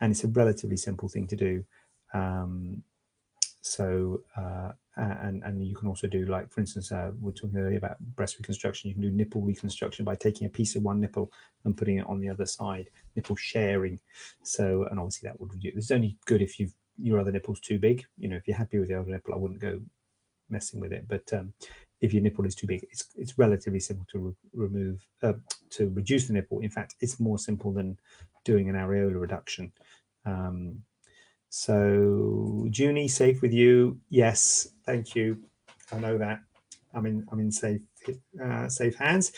and it's a relatively simple thing to do. Um, so uh, and and you can also do like for instance uh, we're talking earlier about breast reconstruction you can do nipple reconstruction by taking a piece of one nipple and putting it on the other side nipple sharing so and obviously that would reduce it's only good if you've your other nipple's too big you know if you're happy with your other nipple i wouldn't go messing with it but um if your nipple is too big. It's it's relatively simple to re- remove uh, to reduce the nipple. In fact, it's more simple than doing an areola reduction. Um, so, Junie, safe with you? Yes, thank you. I know that. I'm in. I'm in safe uh, safe hands.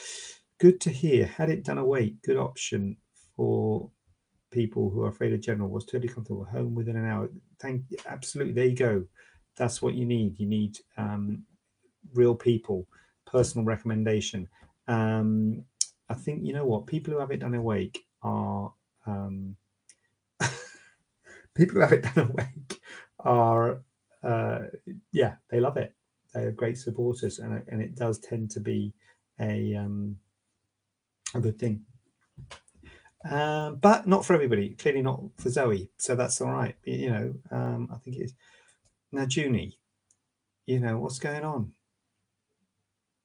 Good to hear. Had it done awake. Good option for people who are afraid of general. Was totally comfortable. Home within an hour. Thank. Absolutely. There you go. That's what you need. You need um, real people, personal recommendation. Um, I think you know what people who have it done awake are um, people who have it <laughs> done awake are uh, yeah they love it. They are great supporters, and it, and it does tend to be a um, a good thing. Um, but not for everybody. Clearly not for Zoe. So that's all right. You know, um, I think it's now Junie. You know what's going on?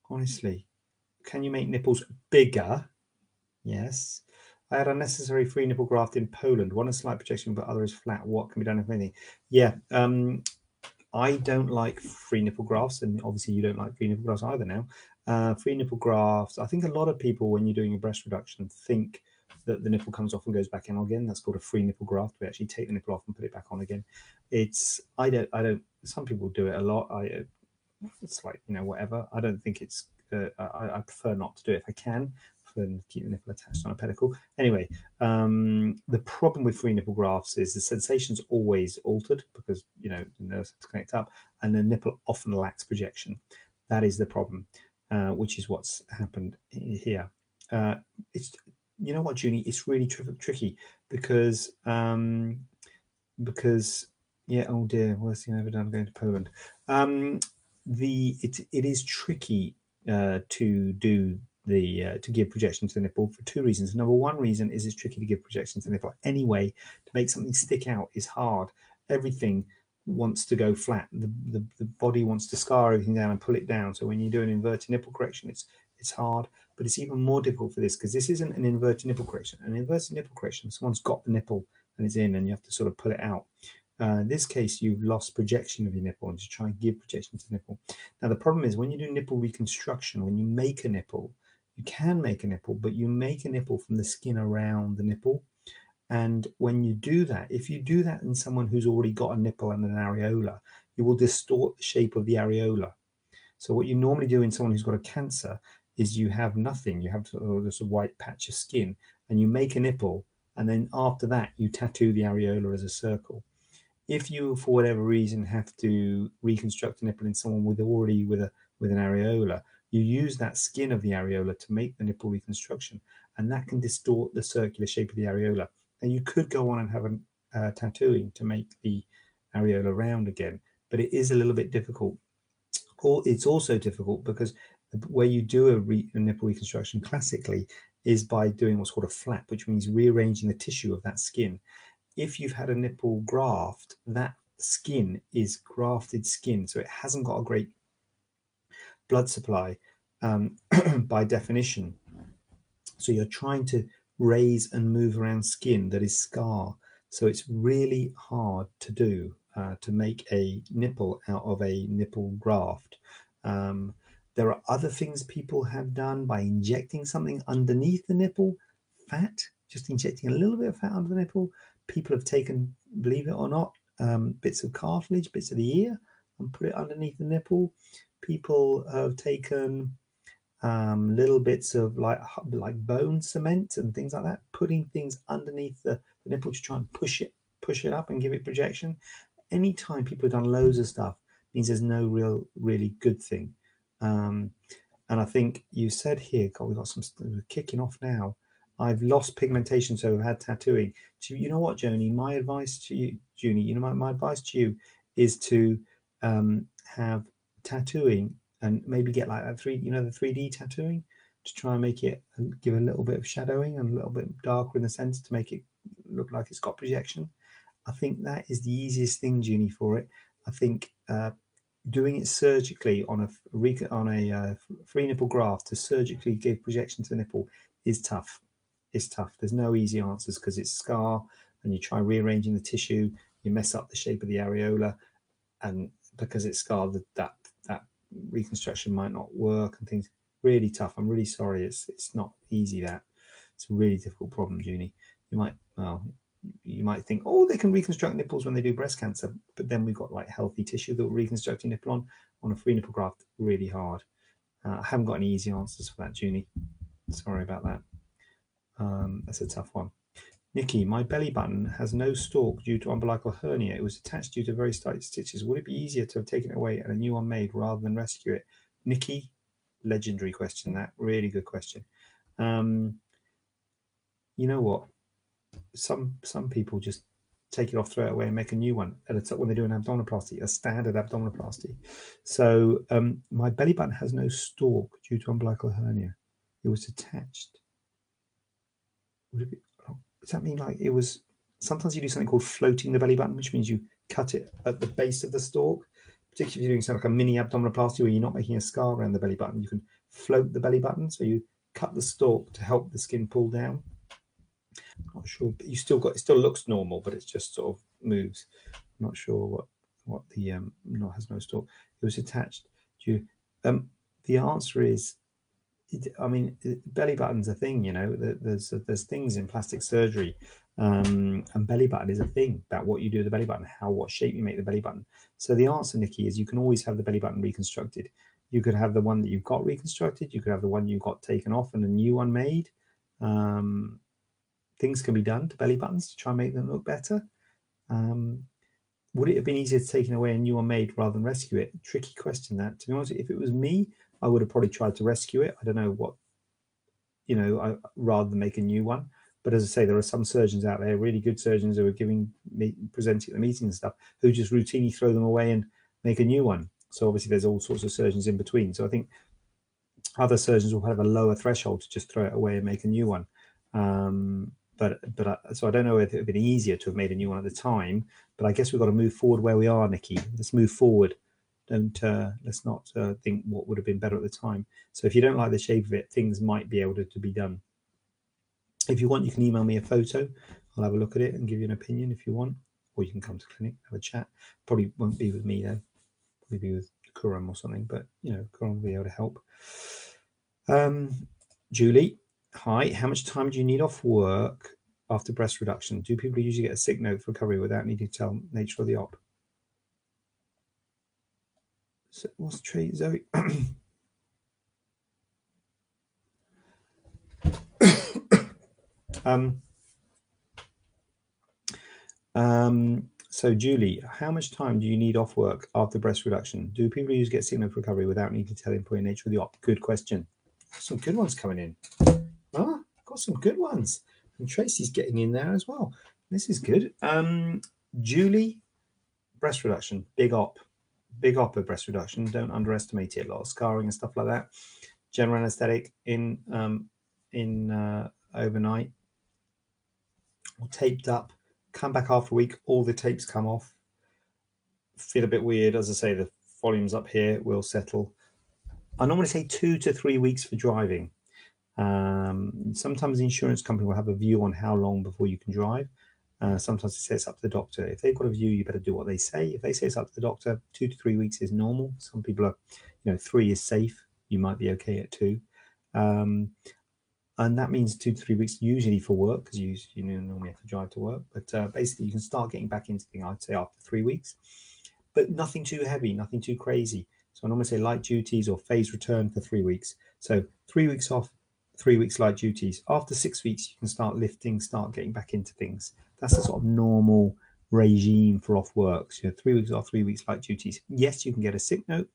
Honestly, can you make nipples bigger? Yes. I had unnecessary free nipple graft in Poland. One is slight projection, but other is flat. What can be done if anything? Yeah. Um, I don't like free nipple grafts, and obviously you don't like free nipple grafts either now. Uh, free nipple grafts. I think a lot of people, when you're doing a breast reduction, think that the nipple comes off and goes back in again. That's called a free nipple graft. We actually take the nipple off and put it back on again. It's I don't I don't. Some people do it a lot. I it's like you know whatever. I don't think it's. Uh, I, I, prefer not to do it if I can than keep the nipple attached on a pedicle. Anyway, um, the problem with free nipple grafts is the sensation's always altered because you know the nerves have to connect up, and the nipple often lacks projection. That is the problem, uh, which is what's happened here. Uh, it's you know what, Junie, it's really tri- tricky because um, because yeah, oh dear, worst thing I've ever done going to Poland. Um, the it it is tricky uh, to do the uh, to give projection to the nipple for two reasons. Number one reason is it's tricky to give projection to the nipple anyway. To make something stick out is hard. Everything wants to go flat. The, the, the body wants to scar everything down and pull it down. So when you do an inverted nipple correction, it's it's hard, but it's even more difficult for this because this isn't an inverted nipple correction. An inverted nipple correction, someone's got the nipple and it's in, and you have to sort of pull it out. Uh, in this case, you've lost projection of your nipple and to try and give projection to the nipple. Now, the problem is when you do nipple reconstruction, when you make a nipple, you can make a nipple, but you make a nipple from the skin around the nipple. And when you do that, if you do that in someone who's already got a nipple and an areola, you will distort the shape of the areola. So, what you normally do in someone who's got a cancer is you have nothing, you have this white patch of skin, and you make a nipple, and then after that, you tattoo the areola as a circle if you for whatever reason have to reconstruct a nipple in someone with already with a with an areola you use that skin of the areola to make the nipple reconstruction and that can distort the circular shape of the areola. And you could go on and have a uh, tattooing to make the areola round again but it is a little bit difficult. Or it's also difficult because where you do a, re, a nipple reconstruction classically is by doing what's called a flap which means rearranging the tissue of that skin. If you've had a nipple graft, that skin is grafted skin, so it hasn't got a great blood supply um, <clears throat> by definition. So you're trying to raise and move around skin that is scar. So it's really hard to do uh, to make a nipple out of a nipple graft. Um, there are other things people have done by injecting something underneath the nipple, fat, just injecting a little bit of fat under the nipple people have taken, believe it or not, um, bits of cartilage, bits of the ear, and put it underneath the nipple. People have taken um, little bits of like like bone cement and things like that, putting things underneath the, the nipple to try and push it push it up and give it projection. Anytime people have done loads of stuff means there's no real really good thing. Um, and I think you said here, God, we've got some we're kicking off now. I've lost pigmentation, so I've had tattooing. So you know what, Joni? My advice to you, Junie, you know my, my advice to you is to um, have tattooing and maybe get like that three, you know, the 3D tattooing to try and make it give a little bit of shadowing and a little bit darker in the center to make it look like it's got projection. I think that is the easiest thing, Junie, for it. I think uh, doing it surgically on a on a uh, free nipple graft to surgically give projection to the nipple is tough is tough. There's no easy answers because it's scar and you try rearranging the tissue, you mess up the shape of the areola, and because it's scarred, that that reconstruction might not work and things. Really tough. I'm really sorry. It's it's not easy. That it's a really difficult problem, Junie. You might well, you might think, oh, they can reconstruct nipples when they do breast cancer, but then we've got like healthy tissue that will reconstruct your nipple on on a free nipple graft. Really hard. Uh, I haven't got any easy answers for that, Junie. Sorry about that. Um, that's a tough one. Nikki, my belly button has no stalk due to umbilical hernia. It was attached due to very tight stitches. Would it be easier to have taken it away and a new one made rather than rescue it? Nikki, legendary question. That really good question. Um, you know what? Some some people just take it off, throw it away, and make a new one at a when they do an abdominoplasty, a standard abdominoplasty. So um, my belly button has no stalk due to umbilical hernia. It was attached. Would it be, does that mean like it was? Sometimes you do something called floating the belly button, which means you cut it at the base of the stalk. Particularly if you're doing something like a mini abdominoplasty where you're not making a scar around the belly button, you can float the belly button. So you cut the stalk to help the skin pull down. Not sure, but you still got it. Still looks normal, but it just sort of moves. I'm not sure what what the um not has no stalk. It was attached. Do you, um the answer is I mean, belly button's a thing, you know. There's there's things in plastic surgery, um, and belly button is a thing about what you do with the belly button, how what shape you make the belly button. So the answer, Nikki, is you can always have the belly button reconstructed. You could have the one that you've got reconstructed. You could have the one you got taken off and a new one made. Um, things can be done to belly buttons to try and make them look better. Um, would it have been easier to take it away a new one made rather than rescue it? Tricky question. That to be honest, if it was me, I would have probably tried to rescue it. I don't know what, you know, I, rather than make a new one. But as I say, there are some surgeons out there, really good surgeons who are giving me presenting at the meetings and stuff, who just routinely throw them away and make a new one. So obviously, there's all sorts of surgeons in between. So I think other surgeons will have a lower threshold to just throw it away and make a new one. Um, but but I, so I don't know if it would have been easier to have made a new one at the time. But I guess we've got to move forward where we are, Nikki. Let's move forward. Don't uh, let's not uh, think what would have been better at the time. So if you don't like the shape of it, things might be able to, be done. If you want, you can email me a photo. I'll have a look at it and give you an opinion if you want, or you can come to clinic have a chat. Probably won't be with me though. Probably be with Kuram or something. But you know, Kuram will be able to help. Um, Julie, Hi, how much time do you need off work after breast reduction? Do people usually get a sick note for recovery without needing to tell nature of the op? So what's the Zoe? <coughs> um, um, so, Julie, how much time do you need off work after breast reduction? Do people usually get sick recovery without needing to tell the employee nature of the op? Good question. Some good ones coming in. Ah, got some good ones. And Tracy's getting in there as well. This is good. Um, Julie, breast reduction, big op, big op breast reduction. Don't underestimate it. A lot of scarring and stuff like that. General anesthetic in um, in uh, overnight, taped up. Come back after a week. All the tapes come off. Feel a bit weird, as I say. The volumes up here will settle. I normally say two to three weeks for driving. Um, sometimes the insurance company will have a view on how long before you can drive. Uh, sometimes they say it's up to the doctor. If they've got a view, you better do what they say. If they say it's up to the doctor, two to three weeks is normal. Some people are, you know, three is safe. You might be okay at two. Um, and that means two to three weeks usually for work because you you normally have to drive to work. But uh, basically, you can start getting back into things. I'd say after three weeks, but nothing too heavy, nothing too crazy. So I normally say light duties or phase return for three weeks. So three weeks off, three weeks light duties. After six weeks, you can start lifting, start getting back into things. That's a sort of normal regime for off works. You know, three weeks off, three weeks light duties. Yes, you can get a sick note.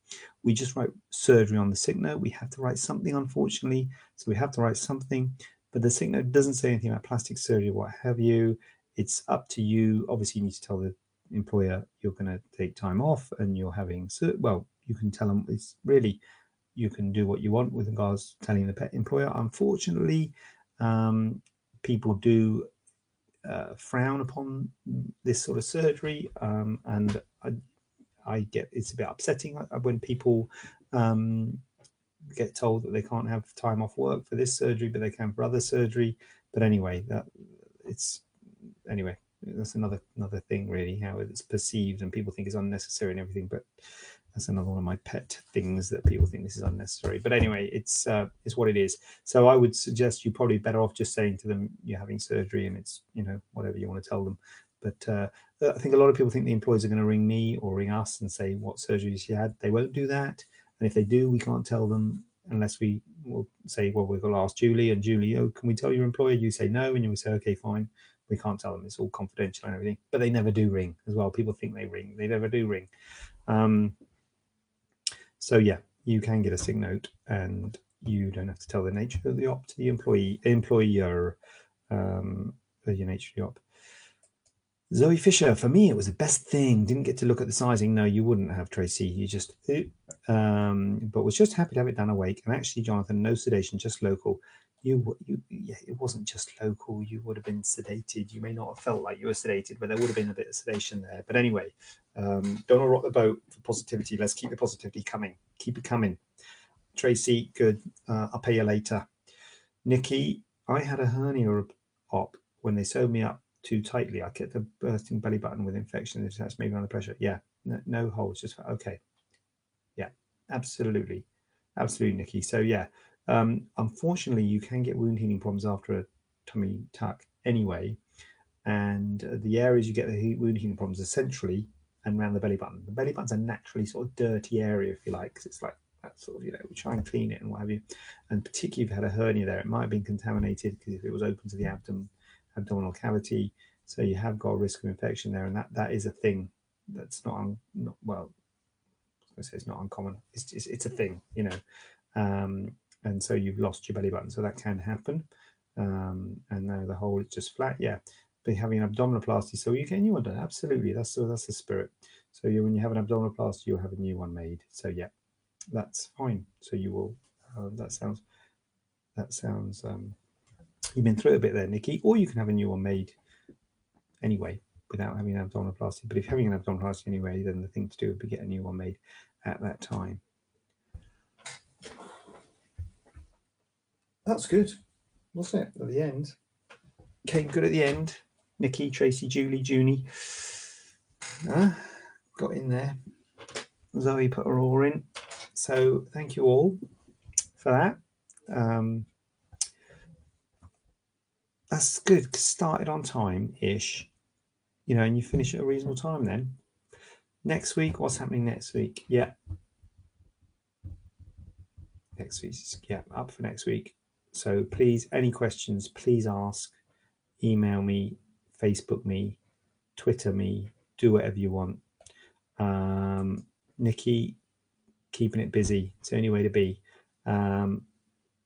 We just write surgery on the sick note. We have to write something, unfortunately. So we have to write something, but the sick note doesn't say anything about plastic surgery, what have you. It's up to you. Obviously, you need to tell the employer you're going to take time off and you're having, well, you can tell them it's really you can do what you want with regards to telling the pet employer. Unfortunately, um, people do uh, frown upon this sort of surgery, um, and I, I, get it's a bit upsetting when people um, get told that they can't have time off work for this surgery, but they can for other surgery. But anyway, that it's anyway that's another another thing really how it's perceived and people think it's unnecessary and everything but that's another one of my pet things that people think this is unnecessary. But anyway, it's uh, it's what it is. So I would suggest you're probably better off just saying to them you're having surgery and it's you know whatever you want to tell them. But uh, I think a lot of people think the employees are going to ring me or ring us and say what surgery she had. They won't do that, and if they do, we can't tell them unless we will say, well, we're going to ask Julie, and Julie, oh, can we tell your employer? You say no, and you say, okay, fine. We can't tell them. It's all confidential and everything. But they never do ring as well. People think they ring. They never do ring. Um, so yeah, you can get a sick note, and you don't have to tell the nature of the op to the employee employer. Um, your nature of the op. Zoe Fisher, for me, it was the best thing. Didn't get to look at the sizing. No, you wouldn't have Tracy. You just, um, but was just happy to have it done awake. And actually, Jonathan, no sedation, just local. You, you, yeah, it wasn't just local. You would have been sedated. You may not have felt like you were sedated, but there would have been a bit of sedation there. But anyway, um, don't rock the boat for positivity. Let's keep the positivity coming. Keep it coming. Tracy, good. Uh, I'll pay you later. Nikki, I had a hernia op when they sewed me up too tightly. I kept the bursting belly button with infection That's maybe under pressure. Yeah, no, no holes, just okay. Yeah, absolutely, absolutely, Nikki. So yeah, um, unfortunately, you can get wound healing problems after a tummy tuck anyway, and the areas you get the wound healing problems are centrally and around the belly button. The belly button's a naturally sort of dirty area, if you like, because it's like that sort of, you know, we try and clean it and what have you. And particularly if you've had a hernia there, it might have been contaminated because if it was open to the abdomen, abdominal cavity, so you have got a risk of infection there, and that that is a thing that's not, un, not well. I say it's not uncommon. It's, it's it's a thing, you know. Um, and so you've lost your belly button, so that can happen. Um, and now the hole is just flat. Yeah, be having an abdominoplasty. So you get a new one done. Absolutely, that's so that's the spirit. So you, when you have an abdominoplasty, you'll have a new one made. So yeah, that's fine. So you will. Uh, that sounds. That sounds. Um, you've been through it a bit there, Nikki. Or you can have a new one made anyway without having an abdominoplasty. But if having an abdominoplasty anyway, then the thing to do would be get a new one made at that time. That's good, wasn't it? At the end, came good at the end. Nikki, Tracy, Julie, Junie. Uh, got in there. Zoe put her all in. So thank you all for that. Um, that's good. Started on time ish, you know, and you finish at a reasonable time then. Next week, what's happening next week? Yeah. Next week, yeah, up for next week. So please, any questions, please ask email me, Facebook me, Twitter me, do whatever you want. Um, Nikki, keeping it busy. It's the only way to be. Um,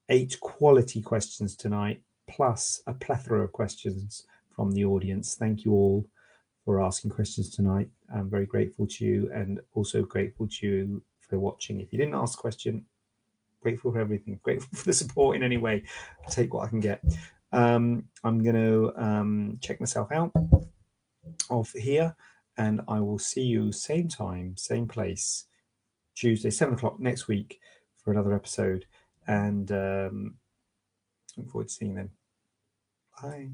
eight quality questions tonight, plus a plethora of questions from the audience. Thank you all for asking questions tonight. I'm very grateful to you and also grateful to you for watching. If you didn't ask a question, grateful for everything, <laughs> grateful for the support in any way. I'll take what I can get. Um, I'm going to um, check myself out of here and I will see you same time, same place, Tuesday, seven o'clock next week for another episode. And um, look forward to seeing them. Bye.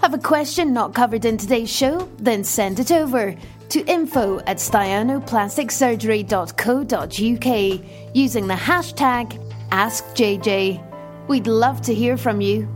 Have a question not covered in today's show? Then send it over to info at staianoplasticsurgery.co.uk using the hashtag AskJJ. We'd love to hear from you.